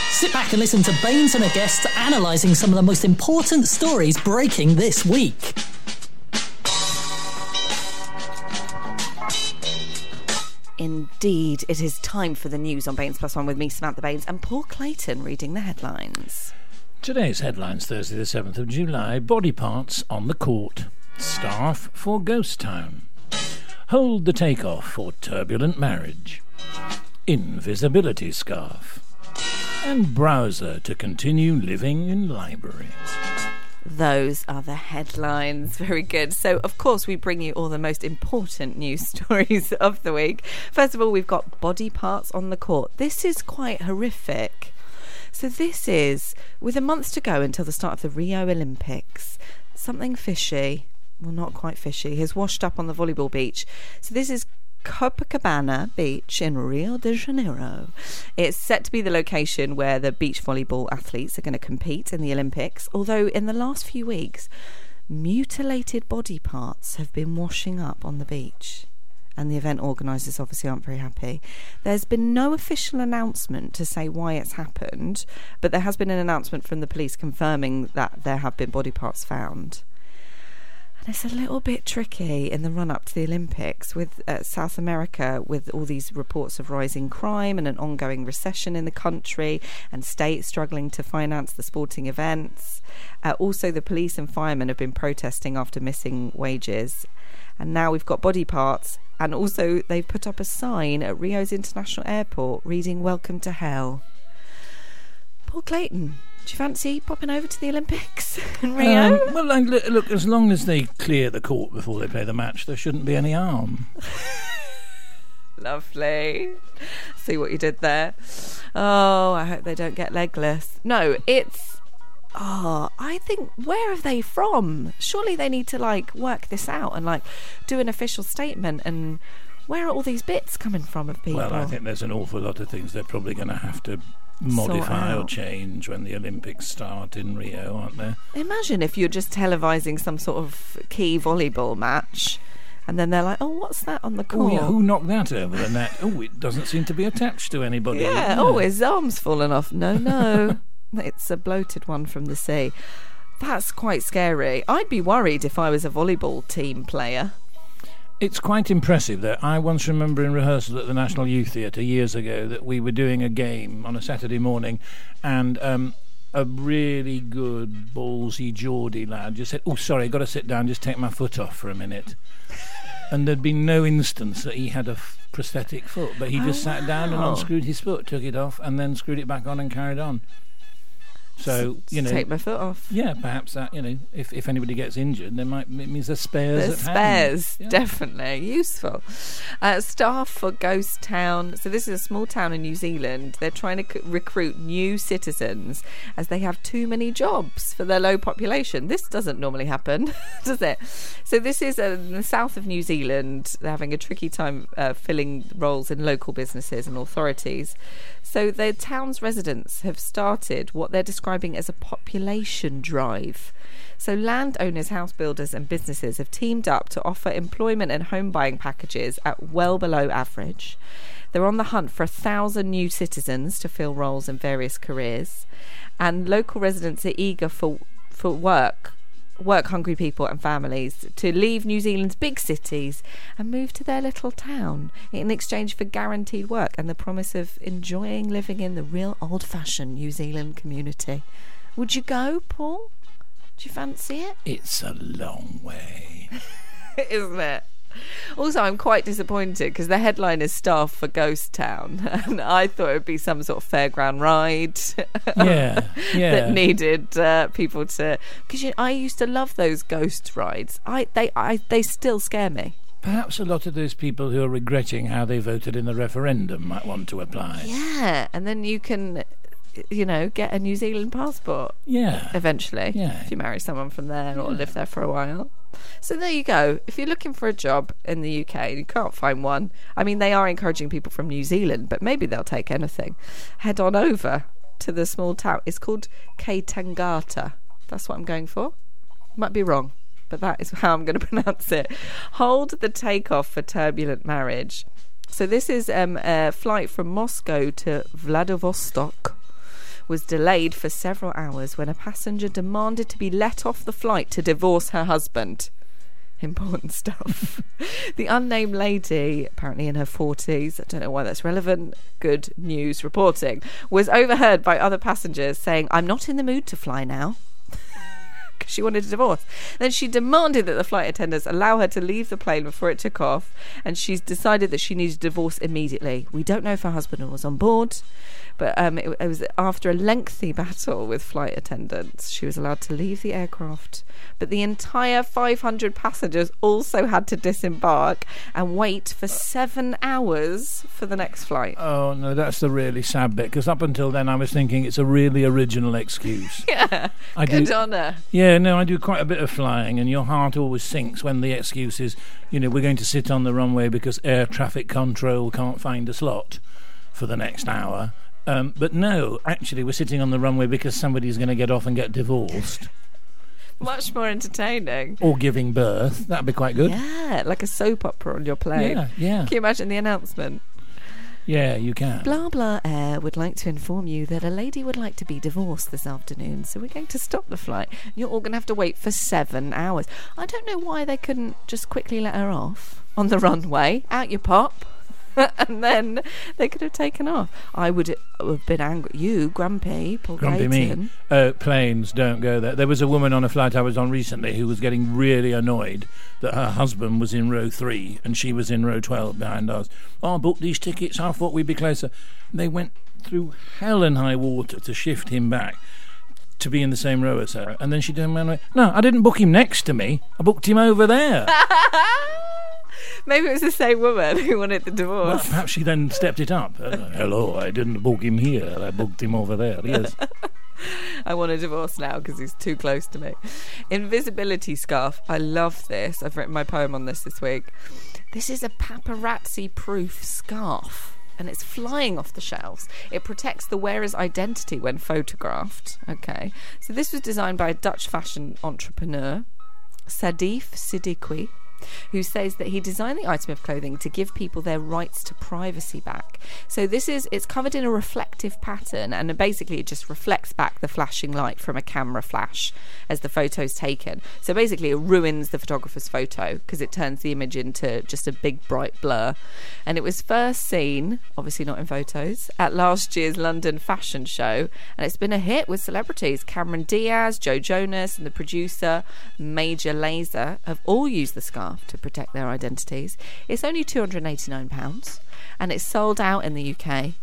Sit back and listen to Baines and a guest analysing some of the most important stories breaking this week. Indeed, it is time for the news on Baines plus one with me, Samantha Baines, and Paul Clayton reading the headlines. Today's headlines: Thursday, the seventh of July. Body parts on the court. Staff for Ghost Town. Hold the takeoff for turbulent marriage. Invisibility scarf. And browser to continue living in library. Those are the headlines. Very good. So, of course, we bring you all the most important news stories of the week. First of all, we've got body parts on the court. This is quite horrific. So, this is with a month to go until the start of the Rio Olympics. Something fishy, well, not quite fishy, has washed up on the volleyball beach. So, this is Copacabana Beach in Rio de Janeiro. It's set to be the location where the beach volleyball athletes are going to compete in the Olympics, although in the last few weeks, mutilated body parts have been washing up on the beach. And the event organisers obviously aren't very happy. There's been no official announcement to say why it's happened, but there has been an announcement from the police confirming that there have been body parts found. And it's a little bit tricky in the run up to the Olympics with uh, South America, with all these reports of rising crime and an ongoing recession in the country, and states struggling to finance the sporting events. Uh, also, the police and firemen have been protesting after missing wages. And now we've got body parts, and also they've put up a sign at Rio's International Airport reading Welcome to Hell. Paul Clayton, do you fancy popping over to the Olympics in Rio? Um, well, look, look, as long as they clear the court before they play the match, there shouldn't be any harm. Lovely. See what you did there. Oh, I hope they don't get legless. No, it's. Oh, I think where are they from? Surely they need to like work this out and like do an official statement. And where are all these bits coming from of people? Well, I think there's an awful lot of things they're probably going to have to modify or change when the Olympics start in Rio, aren't they? Imagine if you're just televising some sort of key volleyball match, and then they're like, "Oh, what's that on the Oh, court?" yeah, who knocked that over the net? Oh, it doesn't seem to be attached to anybody. Yeah. Oh, his arm's fallen off. No, no. it's a bloated one from the sea. That's quite scary. I'd be worried if I was a volleyball team player. It's quite impressive that I once remember in rehearsal at the National Youth Theatre years ago that we were doing a game on a Saturday morning and um, a really good ballsy Geordie lad just said, Oh, sorry, I've got to sit down, just take my foot off for a minute. and there'd been no instance that he had a f- prosthetic foot, but he just sat down and unscrewed his foot, took it off, and then screwed it back on and carried on. So, you know. take my foot off. yeah, perhaps that you know, if, if anybody gets injured, there might it means there's spares. There's at hand. spares, Yeah. definitely useful. Uh, staff for Ghost Town. So this is a small town in New Zealand. They're trying to c- recruit new citizens as they have too many jobs for their low population. This doesn't normally happen, does it? So this is uh, in the south of New Zealand. They're having a tricky time uh, filling roles in local businesses and authorities. So the town's residents have started what they're describing as a population drive. So landowners, house builders, and businesses have teamed up to offer employment and home buying packages at well below average. They're on the hunt for a thousand new citizens to fill roles in various careers, and local residents are eager for for work work hungry people and families to leave New Zealand's big cities and move to their little town in exchange for guaranteed work and the promise of enjoying living in the real old fashioned New Zealand community. Would you go, Paul? Do you fancy it? It's a long way. Isn't it? Also, I'm quite disappointed because the headline is staff for Ghost Town, and I thought it would be some sort of fairground ride. Yeah, yeah. that needed uh, people to because you I used to love those ghost rides. I they I they still scare me. Perhaps a lot of those people who are regretting how they voted in the referendum might want to apply. Yeah, and then you can, you know, get a New Zealand passport Yeah. eventually Yeah. if you marry someone from there or live there for a while. So there you go. If you're looking for a job in the UK and you can't find one, I mean, they are encouraging people from New Zealand, but maybe they'll take anything. Head on over to the small town. It's called Kaitangata. That's what I'm going for. Might be wrong, but that is how I'm going to pronounce it. Hold the takeoff for turbulent marriage. So this is um, a flight from Moscow to Vladivostok was delayed for several hours when a passenger demanded to be let off the flight to divorce her husband. Important stuff. the unnamed lady, apparently in her 40s, I don't know why that's relevant, good news reporting, was overheard by other passengers saying, I'm not in the mood to fly now. 'Cause she wanted a divorce. Then she demanded that the flight attendants allow her to leave the plane before it took off, and she's decided that she needed a divorce immediately. We don't know if her husband was on board, but um, it, it was after a lengthy battle with flight attendants. She was allowed to leave the aircraft, but the entire 500 passengers also had to disembark and wait for seven hours for the next flight. Oh no, that's the really sad bit. Because up until then, I was thinking it's a really original excuse. Yeah, I good do. on her. Yeah, no, I do quite a bit of flying, and your heart always sinks when the excuse is, you know, we're going to sit on the runway because air traffic control can't find a slot for the next hour. Um, but no, actually, we're sitting on the runway because somebody's going to get off and get divorced Much more entertaining. or giving birth. That'd be quite good. Yeah, like a soap opera on your plane. Yeah, yeah. Can you imagine the announcement? Yeah, you can. Blah blah air would like to inform you that a lady would like to be divorced this afternoon, so we're going to stop the flight. You're all going to have to wait for seven hours. I don't know why they couldn't just quickly let her off on the runway. Out your pop. and then they could have taken off. I would have been angry. You, Grumpy, Paul Grumpy Clayton. me. Uh, planes don't go there. There was a woman on a flight I was on recently who was getting really annoyed that her husband was in row three and she was in row 12 behind us. Oh, I booked these tickets. I thought we'd be closer. They went through hell and high water to shift him back to be in the same row as her. And then she turned around and went, No, I didn't book him next to me. I booked him over there. Maybe it was the same woman who wanted the well, divorce. perhaps she then stepped it up. Uh, Hello, I didn't book him here. I booked him over there. Yes. I want a divorce now because he's too close to me. Invisibility scarf. I love this. I've written my poem on this this week. This is a paparazzi proof scarf. And it's flying off the shelves. It protects the wearer's identity when photographed. Okay. So, this was designed by a Dutch fashion entrepreneur, Saif Siddiqui, who says that he designed the item of clothing to give people their rights to privacy back. So this is it's covered in a reflective pattern and basically it just reflects back the flashing light from a camera flash as the photo's taken. So basically it ruins the photographer's photo because it turns the image into just a big bright blur. And it was first seen, obviously not in photos, at last year's London fashion show and it's been a hit with celebrities. Cameron Diaz, Joe Jonas and the producer Major Lazer have all used the scarf to protect their identities. It's only £289 and it's sold out in the UK,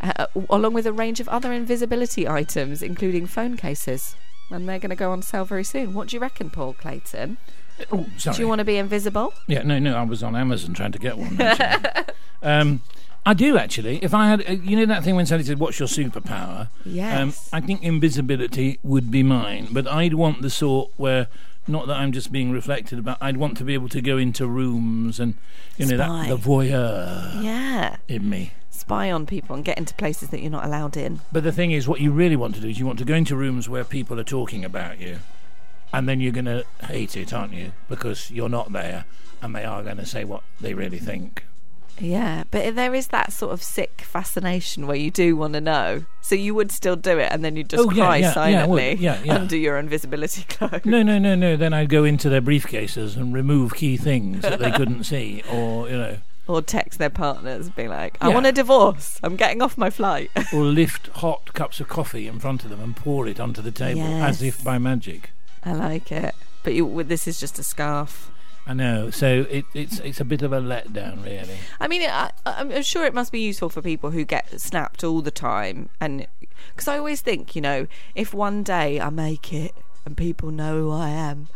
uh, along with a range of other invisibility items, including phone cases. And they're going to go on sale very soon. What do you reckon, Paul Clayton? Oh, sorry. Do you want to be invisible? Yeah, no, no, I was on Amazon trying to get one. um, I do actually. If I had, uh, you know, that thing when somebody said, "What's your superpower?" Yes. Um, I think invisibility would be mine, but I'd want the sort where, not that I'm just being reflected about. I'd want to be able to go into rooms and, you know, Spy. that the voyeur Yeah. in me. Spy on people and get into places that you're not allowed in. But the thing is, what you really want to do is you want to go into rooms where people are talking about you, and then you're going to hate it, aren't you? Because you're not there, and they are going to say what they really think. Yeah, but there is that sort of sick fascination where you do want to know. So you would still do it and then you'd just Oh, cry yeah, yeah, silently Yeah, yeah. under your invisibility cloak. No, no, no, no. Then I'd go into their briefcases and remove key things that they couldn't see, or you know, Or text their partners, be like, I want a divorce. I'm getting off my flight. or lift hot cups of coffee in front of them and pour it onto the table as if by magic. I like it. But you, this is just a scarf. I know. So it, it's it's a bit of a letdown, really. I mean, I, I'm sure it must be useful for people who get snapped all the time. And because I always think, you know, if one day I make it and people know who I am,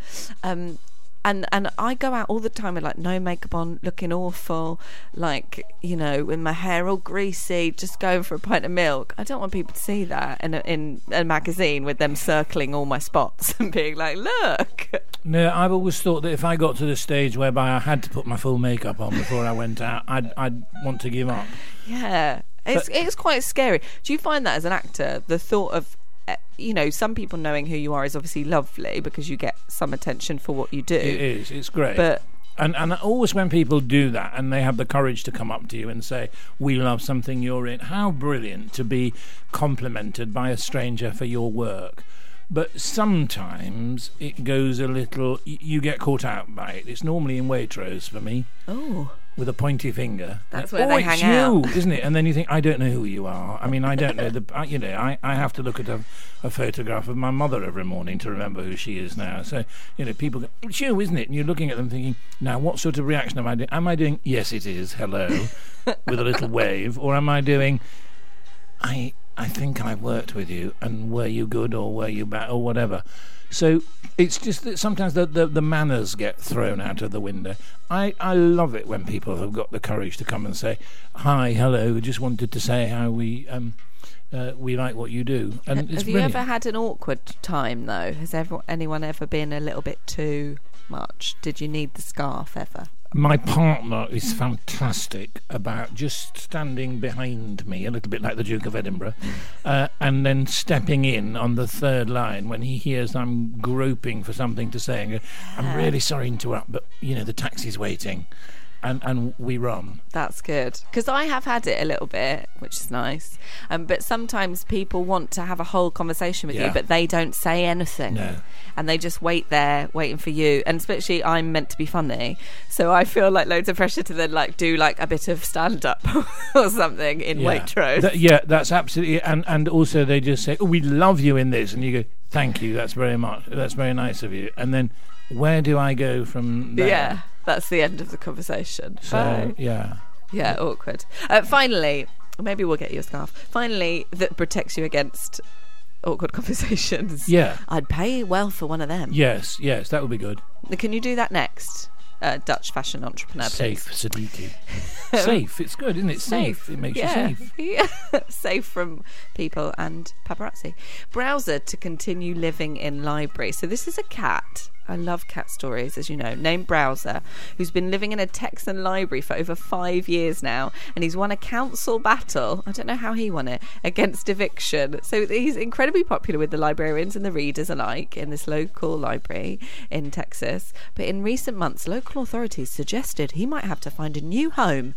um, and and I go out all the time with like no makeup on, looking awful, like you know, with my hair all greasy, just going for a pint of milk. I don't want people to see that in a, in a magazine with them circling all my spots and being like, look. No, I've always thought that if I got to the stage whereby I had to put my full makeup on before I went out, I'd I'd want to give up. Yeah, it's it's quite scary. Do you find that as an actor, the thought of Uh, you know some people knowing who you are is obviously lovely because you get some attention for what you do. It is. It's great. But And and always when people do that and they have the courage to come up to you and say, "We love something you're in," how brilliant to be complimented by a stranger for your work. But sometimes it goes a little. You get caught out by it. It's normally in Waitrose for me oh, with a pointy finger. That's where oh, they it's hang you, out." isn't it? And then you think, I don't know who you are. I mean, I don't know the. I, you know, I, I have to look at a, a photograph of my mother every morning to remember who she is now. So you know, people go, it's you, isn't it? And you're looking at them thinking, now what sort of reaction am I doing? Am I doing yes, it is, hello, with a little wave, or am I doing, I I think I worked with you, and were you good or were you bad or whatever. So it's just that sometimes the, the, the manners get thrown out of the window. I, I love it when people have got the courage to come and say, "Hi, hello, just wanted to say how we um, uh, we like what you do." And it's have you brilliant. ever had an awkward time though? Has ever, anyone ever been a little bit too much? Did you need the scarf ever? My partner is fantastic about just standing behind me, a little bit like the Duke of Edinburgh, uh, and then stepping in on the third line when he hears I'm groping for something to say and go, I'm really sorry to interrupt, but you know, the taxi's waiting. And and we run. That's good because I have had it a little bit, which is nice. Um, but sometimes people want to have a whole conversation with Yeah. you, but they don't say anything, No. and they just wait there, waiting for you. And especially, I'm meant to be funny, so I feel like loads of pressure to then like do like a bit of stand up or something in Yeah. Waitrose. That- yeah, that's absolutely. And and also they just say, "Oh, we love you in this," and you go, "Thank you. That's very much. That's very nice of you." And then, where do I go from there? yeah, that's the end of the conversation. So Bye. yeah. Yeah, awkward. Uh, finally, maybe we'll get you a scarf. Finally, that protects you against awkward conversations. Yeah. I'd pay well for one of them. Yes. Yes. That would be good. Can you do that next? Uh, Dutch fashion entrepreneur. please? Safe, Siddiqui. safe. It's good, isn't it? Safe. It makes yeah. you safe. Yeah. safe from people and paparazzi. Browser to continue living in library. So this is a cat. I love cat stories, as you know, named Browser, who's been living in a Texan library for over five years now, and he's won a council battle. I don't know how he won it against eviction. So he's incredibly popular with the librarians and the readers alike in this local library in Texas. But in recent months, local authorities suggested he might have to find a new home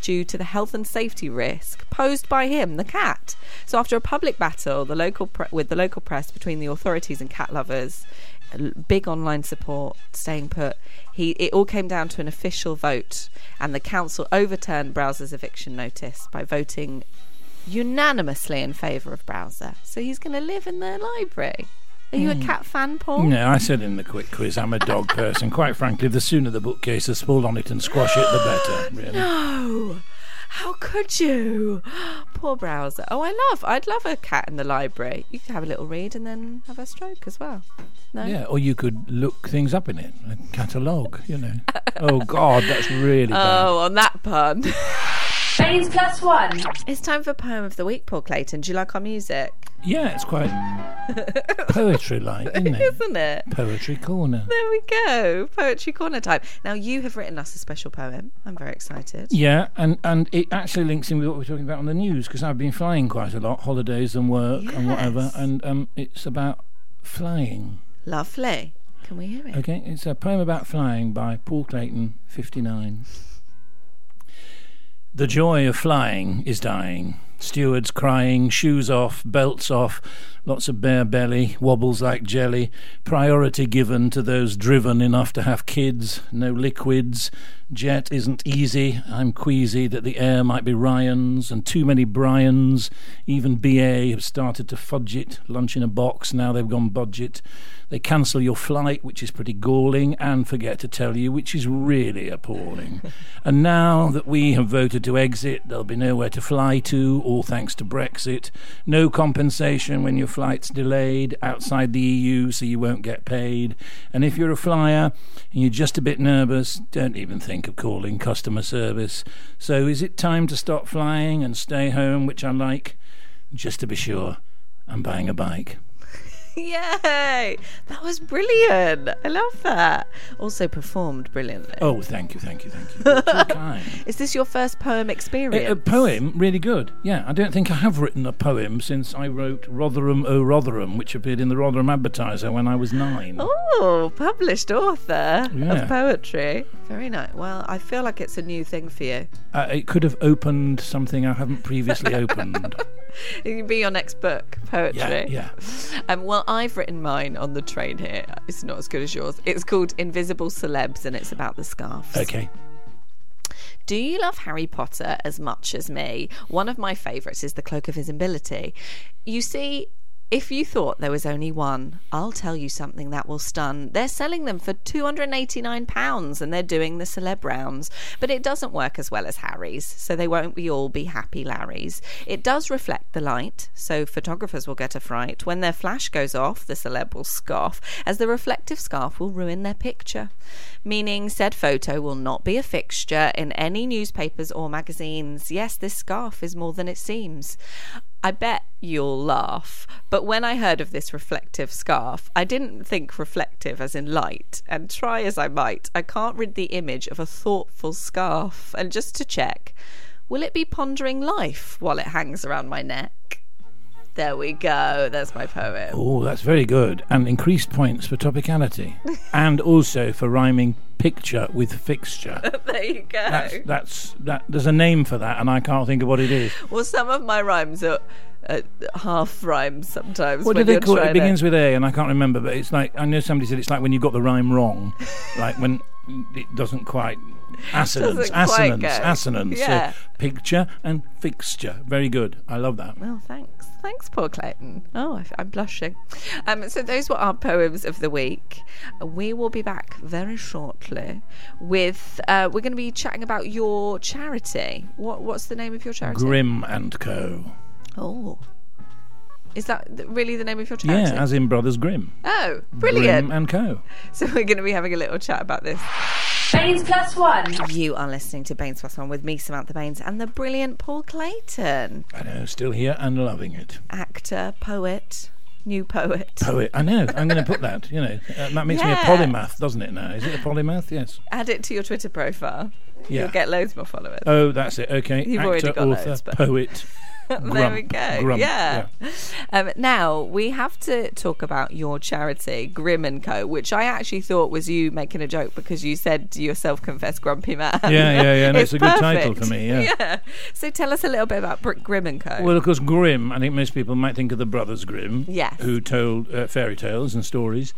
due to the health and safety risk posed by him, the cat. So, after a public battle, the local pre- with the local press between the authorities and cat lovers, big online support, staying put, he it all came down to an official vote, and the council overturned Browser's eviction notice by voting unanimously in favour of Browser. So he's going to live in their library. Are you a hmm. cat fan, Paul? No, I said in the quick quiz, I'm a dog person. Quite frankly, the sooner the bookcases fall on it and squash it, the better. Really. No. How could you? Poor browser. Oh, I love. I'd love a cat in the library. You could have a little read and then have a stroke as well. No. Yeah, or you could look things up in it, a catalogue, you know. oh God, that's really oh, bad. Oh, on that pun. Baines Plus One. it's time for poem of the week, Paul Clayton. Do you like our music? Yeah, it's quite poetry-like, isn't it? Isn't it? Poetry corner. There we go. Poetry corner time. Now you have written us a special poem. I'm very excited. Yeah, and, and it actually links in with what we're talking about on the news because I've been flying quite a lot, holidays and work and whatever, and um, it's about flying. Lovely. Can we hear it? Okay, it's a poem about flying by Paul Clayton, 59. The joy of flying is dying. Stewards crying, shoes off, belts off, lots of bare belly, wobbles like jelly, priority given to those driven enough to have kids, no liquids. Jet isn't easy. I'm queasy that the air might be Ryan's and too many Bryans. Even BA have started to fudge it. Lunch in a box, now they've gone budget. They cancel your flight, which is pretty galling, and forget to tell you, which is really appalling. and now that we have voted to exit, there'll be nowhere to fly to, all thanks to Brexit. No compensation when your flight's delayed outside the EU, so you won't get paid. And if you're a flyer and you're just a bit nervous, don't even think of calling customer service. So is it time to stop flying and stay home, which I like? Just to be sure, I'm buying a bike. Yay! That was brilliant. I love that. Also performed brilliantly. Oh, thank you, thank you, thank you. You're too kind. Is this your first poem experience? A, a poem, really good. Yeah, I don't think I have written a poem since I wrote Rotherham O Rotherham, which appeared in the Rotherham Advertiser when I was nine. Oh, published author Yeah. of poetry. Very nice. Well, I feel like it's a new thing for you. Uh, it could have opened something I haven't previously opened. It could be your next book, poetry. Yeah, yeah. Um, well, I've written mine on the train here. It's not as good as yours. It's called Invisible Celebs and it's about the scarves. Okay. Do you love Harry Potter as much as me? One of my favourites is The Cloak of Invisibility. You see, if you thought there was only one, I'll tell you something that will stun. They're selling them for £289 and they're doing the celeb rounds. But it doesn't work as well as Harry's, so they won't be all be happy Larrys. It does reflect the light, so photographers will get a fright. When their flash goes off, the celeb will scoff, as the reflective scarf will ruin their picture. Meaning, said photo will not be a fixture in any newspapers or magazines. Yes, this scarf is more than it seems. I bet you'll laugh, but when I heard of this reflective scarf, I didn't think reflective as in light, and try as I might, I can't rid the image of a thoughtful scarf. And just to check, will it be pondering life while it hangs around my neck? There we go. That's my poem. Oh, that's very good. And increased points for topicality. and also for rhyming picture with fixture. There you go. That's, that's that. There's a name for that, and I can't think of what it is. Well, some of my rhymes are uh, half rhymes sometimes. What do they call it? It begins with A, and I can't remember. But it's like I know somebody said it's like when you got the rhyme wrong, like when it doesn't quite assonance, Doesn't assonance, assonance. Yeah. So picture and fixture. Very good. I love that. Well, thanks. Thanks, Paul Clayton. Oh, I- I'm blushing. Um, so, those were our poems of the week. We will be back very shortly with. Uh, we're going to be chatting about your charity. What What's the name of your charity? Grimm and Co. Oh. Is that th- really the name of your charity? Yeah, as in Brothers Grimm. oh, brilliant. Grimm and Co. So, we're going to be having a little chat about this. Baines Plus One. You are listening to Baines Plus One with me, Samantha Baines, and the brilliant Paul Clayton, I know, still here and loving it. actor, poet, new poet. Poet. I know. I'm going to put that. You know, uh, that makes me a polymath, doesn't it? Now, is it a polymath? Yes. Add it to your Twitter profile. Yeah. You'll get loads more followers. Oh, that's it. Okay. You've Actor, already got author, loads, but- poet. There grump, we go. grump, yeah. Um, now we have to talk about your charity, Grimm and Co, which I actually thought was you making a joke because you said yourself confessed grumpy man. Yeah, yeah, yeah. No, it's a good title perfect. for me, yeah. So tell us a little bit about Grimm and Co. Well, of course, Grimm. I think most people might think of the Brothers Grimm, Yes. who told uh, fairy tales and stories.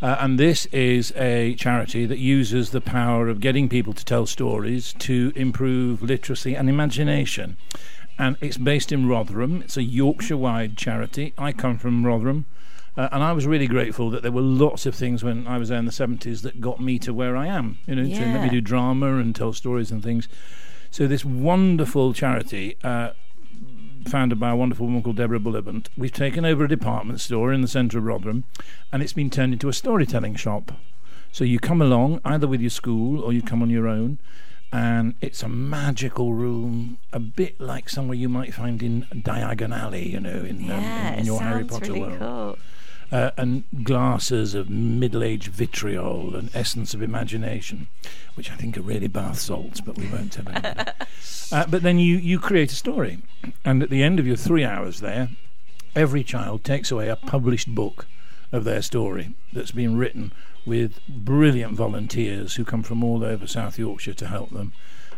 Uh, and this is a charity that uses the power of getting people to tell stories to improve literacy and imagination. And it's based in Rotherham. It's a Yorkshire wide charity. I come from Rotherham. Uh, and I was really grateful that there were lots of things when I was there in the 70s that got me to where I am, you know, to let me do drama and tell stories and things. So, this wonderful charity uh, founded by a wonderful woman called Deborah Bullivant. We've taken over a department store in the centre of Rotherham, and it's been turned into a storytelling shop. So you come along either with your school or you come on your own, and it's a magical room, a bit like somewhere you might find in Diagon Alley, you know, in, um, yeah, in, in it your Harry Potter really world cool. uh, and glasses of middle-aged vitriol and essence of imagination, which I think are really bath salts, but we won't tell anybody. uh, but then you you create a story, and at the end of your three hours there, every child takes away a published book of their story that's been written with brilliant volunteers who come from all over South Yorkshire to help them,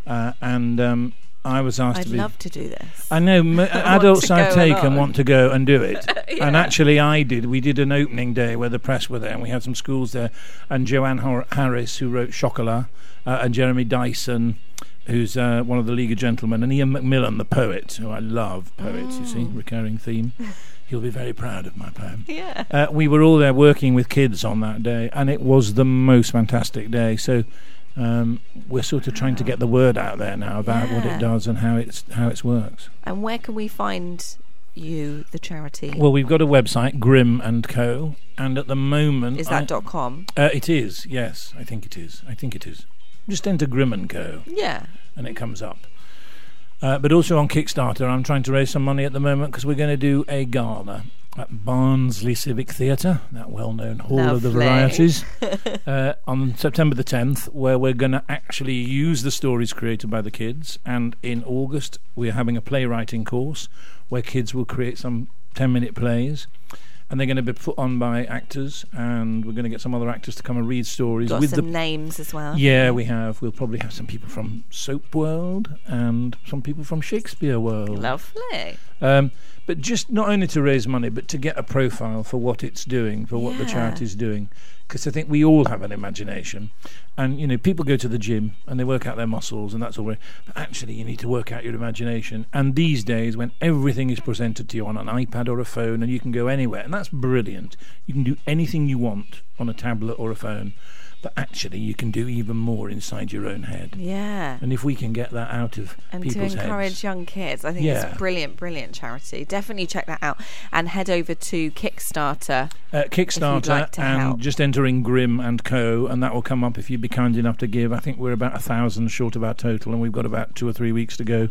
uh, and. Um, I was asked I'd to be. love to do this. I know m- adults I've go taken want to go and do it. And actually, I did. We did an opening day where the press were there, and we had some schools there. And Joanne Harris, who wrote Chocolat, uh, and Jeremy Dyson, who's uh, one of the League of Gentlemen, and Ian McMillan, the poet, who I love poets, you see, recurring theme. He'll be very proud of my poem. Yeah. Uh, we were all there working with kids on that day, and it was the most fantastic day. So um, we're sort of trying to get the word out there now about what it does and how it's how it works. And where can we find you, the charity? Well, we've got a website, Grimm and Co, and at the moment, Is I- that dot com? uh, it is. Yes, I think it is. I think it is. Just enter Grimm and Co, Yeah. and it comes up. Uh, but also on Kickstarter, I'm trying to raise some money at the moment because we're going to do a gala at Barnsley Civic Theatre, that well-known hall of the varieties, uh, on September the 10th, where we're going to actually use the stories created by the kids. And in August, we're having a playwriting course where kids will create some 10-minute plays. And they're going to be put on by actors, and we're going to get some other actors to come and read stories Got with some the names as well. yeah, we have. We'll probably have some people from Soap World and some people from Shakespeare World. Lovely. Um, but just not only to raise money, but to get a profile for what it's doing, for what the Yeah. charity's doing. Because I think we all have an imagination. And, you know, people go to the gym and they work out their muscles and that's all. Right. But actually, you need to work out your imagination. And these days, when everything is presented to you on an iPad or a phone and you can go anywhere, and that's brilliant. You can do anything you want on a tablet or a phone. But actually, you can do even more inside your own head. Yeah. And if we can get that out of and to encourage heads, young kids. I think it's Yeah. a brilliant, brilliant charity. Definitely check that out and head over to Kickstarter. uh, Kickstarter like and help. just entering Grimm and Co. and that will come up if you'd be kind enough to give. I think we're about a thousand short of our total, and we've got about two or three weeks to go.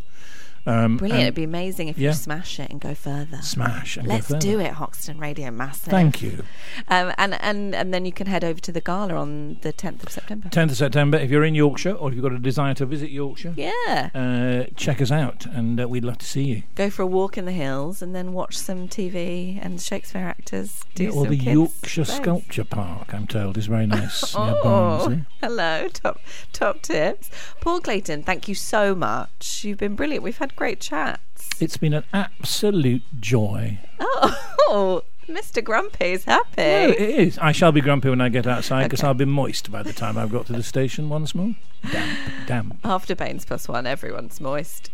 Um, Brilliant. It'd be amazing if yeah. you smash it and go further. smash and go Let's do it, Hoxton Radio Massive. Thank you. Um, and, and, and then you can head over to the gala on the 10th of September. 10th of September. If you're in Yorkshire or if you've got a desire to visit Yorkshire, Yeah. uh, check us out, and uh, we'd love to see you. Go for a walk in the hills and then watch some TV and Shakespeare actors do Yeah, or the Yorkshire. Sculpture Park, I'm told, is very nice. Oh, Barnsley. hello, top top tips. Paul Clayton, thank you so much. You've been brilliant. We've had great chats. It's been an absolute joy. Oh, Mr. Grumpy's happy. No, it is. I shall be grumpy when I get outside because Okay. I'll be moist by the time I've got to the station once more. Damp, damp. After Baines Plus One, everyone's moist.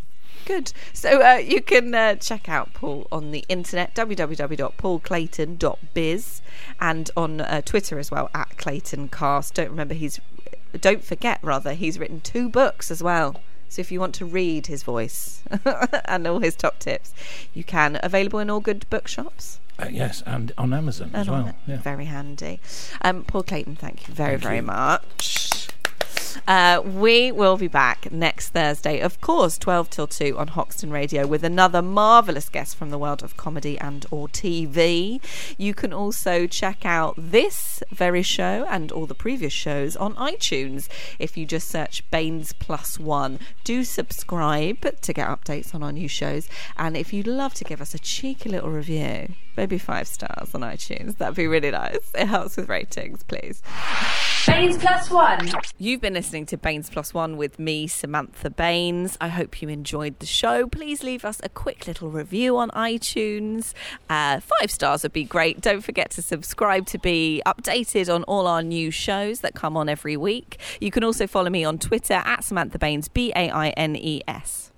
Good. So uh, you can uh, check out Paul on the internet, www.paulclayton.biz, and on uh, Twitter as well, at ClaytonCast. Don't remember he's, don't forget rather, he's written two books as well. So if you want to read his voice and all his top tips, you can. Available in all good bookshops. Uh, yes, and on Amazon as And on well. Yeah. Very handy. Um, Paul Clayton, thank you very, Thank very you. much. Uh, we will be back next Thursday, of course, 12 till 2 on Hoxton Radio with another marvellous guest from the world of comedy and or TV. You can also check out this very show and all the previous shows on iTunes if you just search Baines Plus One. Do subscribe to get updates on our new shows. And if you'd love to give us a cheeky little review, maybe five stars on iTunes, that'd be really nice. It helps with ratings, please. Baines Plus One. You've been listening to Baines Plus One with me, Samantha Baines. I hope you enjoyed the show. Please leave us a quick little review on iTunes. Uh, five stars would be great. Don't forget to subscribe to be updated on all our new shows that come on every week. You can also follow me on Twitter at Samantha Baines, B A I N E S.